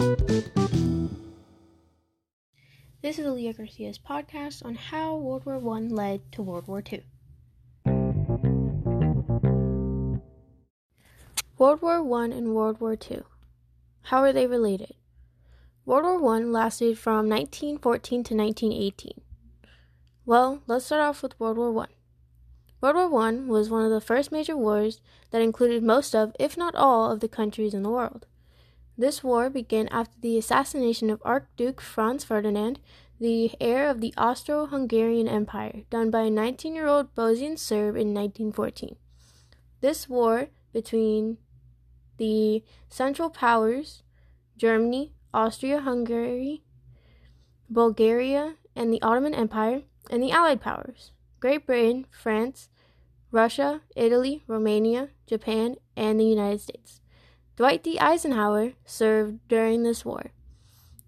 This is Aaliyah Garcia's podcast on how World War I led to World War II. World War I and World War II. How are they related? World War I lasted from 1914 to 1918. Well, let's start off with World War I. World War I was one of the first major wars that included most of, if not all, of the countries in the world. This war began after the assassination of Archduke Franz Ferdinand, the heir of the Austro Hungarian Empire, done by a 19 year old Bosnian Serb in 1914. This war between the Central Powers, Germany, Austria Hungary, Bulgaria, and the Ottoman Empire, and the Allied Powers. Great Britain, France, Russia, Italy, Romania, Japan, and the United States. Dwight D. Eisenhower served during this war.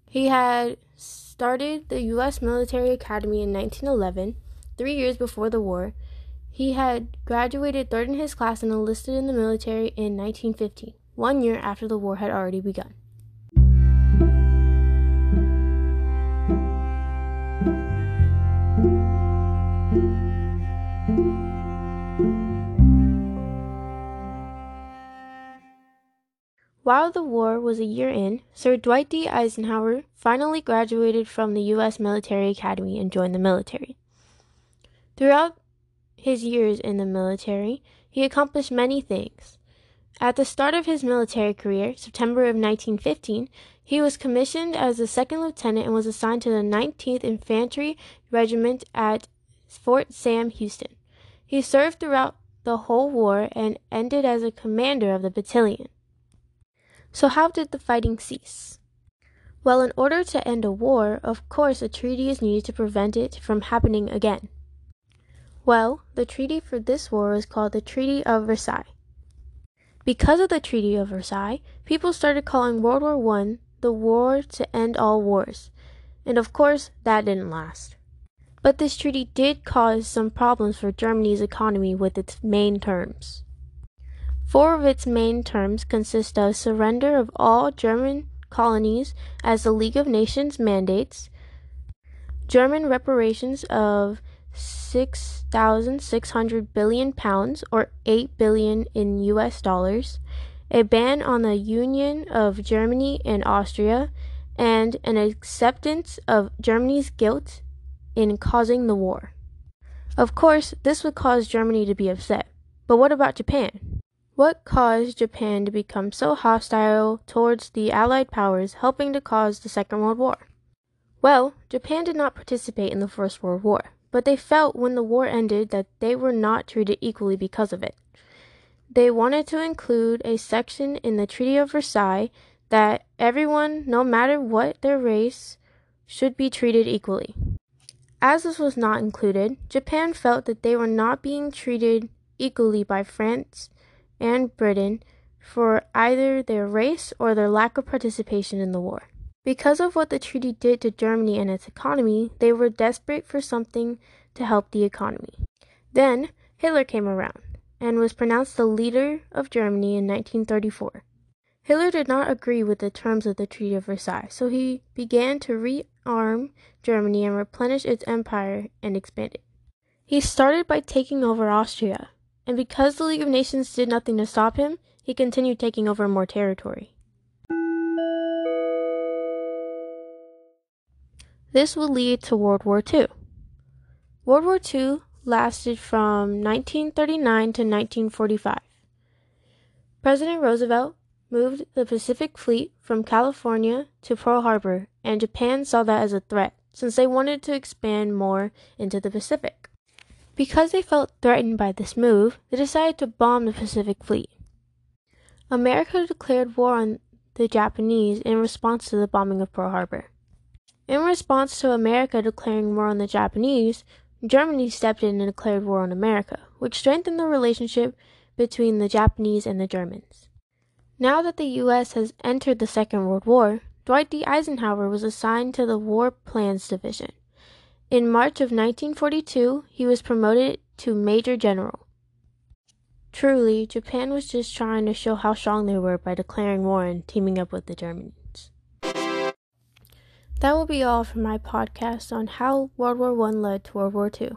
He had started the U.S. Military Academy in 1911, three years before the war. He had graduated third in his class and enlisted in the military in 1915, one year after the war had already begun. While the war was a year in, Sir Dwight D. Eisenhower finally graduated from the U.S. Military Academy and joined the military. Throughout his years in the military, he accomplished many things. At the start of his military career, September of 1915, he was commissioned as a second lieutenant and was assigned to the 19th Infantry Regiment at Fort Sam Houston. He served throughout the whole war and ended as a commander of the battalion. So, how did the fighting cease? Well, in order to end a war, of course, a treaty is needed to prevent it from happening again. Well, the treaty for this war was called the Treaty of Versailles. Because of the Treaty of Versailles, people started calling World War I the war to end all wars. And of course, that didn't last. But this treaty did cause some problems for Germany's economy with its main terms. Four of its main terms consist of surrender of all German colonies as the League of Nations mandates, German reparations of 6,600 billion pounds or 8 billion in US dollars, a ban on the union of Germany and Austria, and an acceptance of Germany's guilt in causing the war. Of course, this would cause Germany to be upset. But what about Japan? What caused Japan to become so hostile towards the Allied powers, helping to cause the Second World War? Well, Japan did not participate in the First World War, but they felt when the war ended that they were not treated equally because of it. They wanted to include a section in the Treaty of Versailles that everyone, no matter what their race, should be treated equally. As this was not included, Japan felt that they were not being treated equally by France, and Britain for either their race or their lack of participation in the war. Because of what the treaty did to Germany and its economy, they were desperate for something to help the economy. Then Hitler came around and was pronounced the leader of Germany in 1934. Hitler did not agree with the terms of the Treaty of Versailles, so he began to rearm Germany and replenish its empire and expand it. He started by taking over Austria, and because the League of Nations did nothing to stop him, he continued taking over more territory. This would lead to World War II. World War II lasted from 1939 to 1945. President Roosevelt moved the Pacific Fleet from California to Pearl Harbor, and Japan saw that as a threat since they wanted to expand more into the Pacific. Because they felt threatened by this move, they decided to bomb the Pacific Fleet. America declared war on the Japanese in response to the bombing of Pearl Harbor. In response to America declaring war on the Japanese, Germany stepped in and declared war on America, which strengthened the relationship between the Japanese and the Germans. Now that the U.S. has entered the Second World War, Dwight D. Eisenhower was assigned to the War Plans Division. In March of 1942, he was promoted to Major General. Truly, Japan was just trying to show how strong they were by declaring war and teaming up with the Germans. That will be all for my podcast on how World War I led to World War II.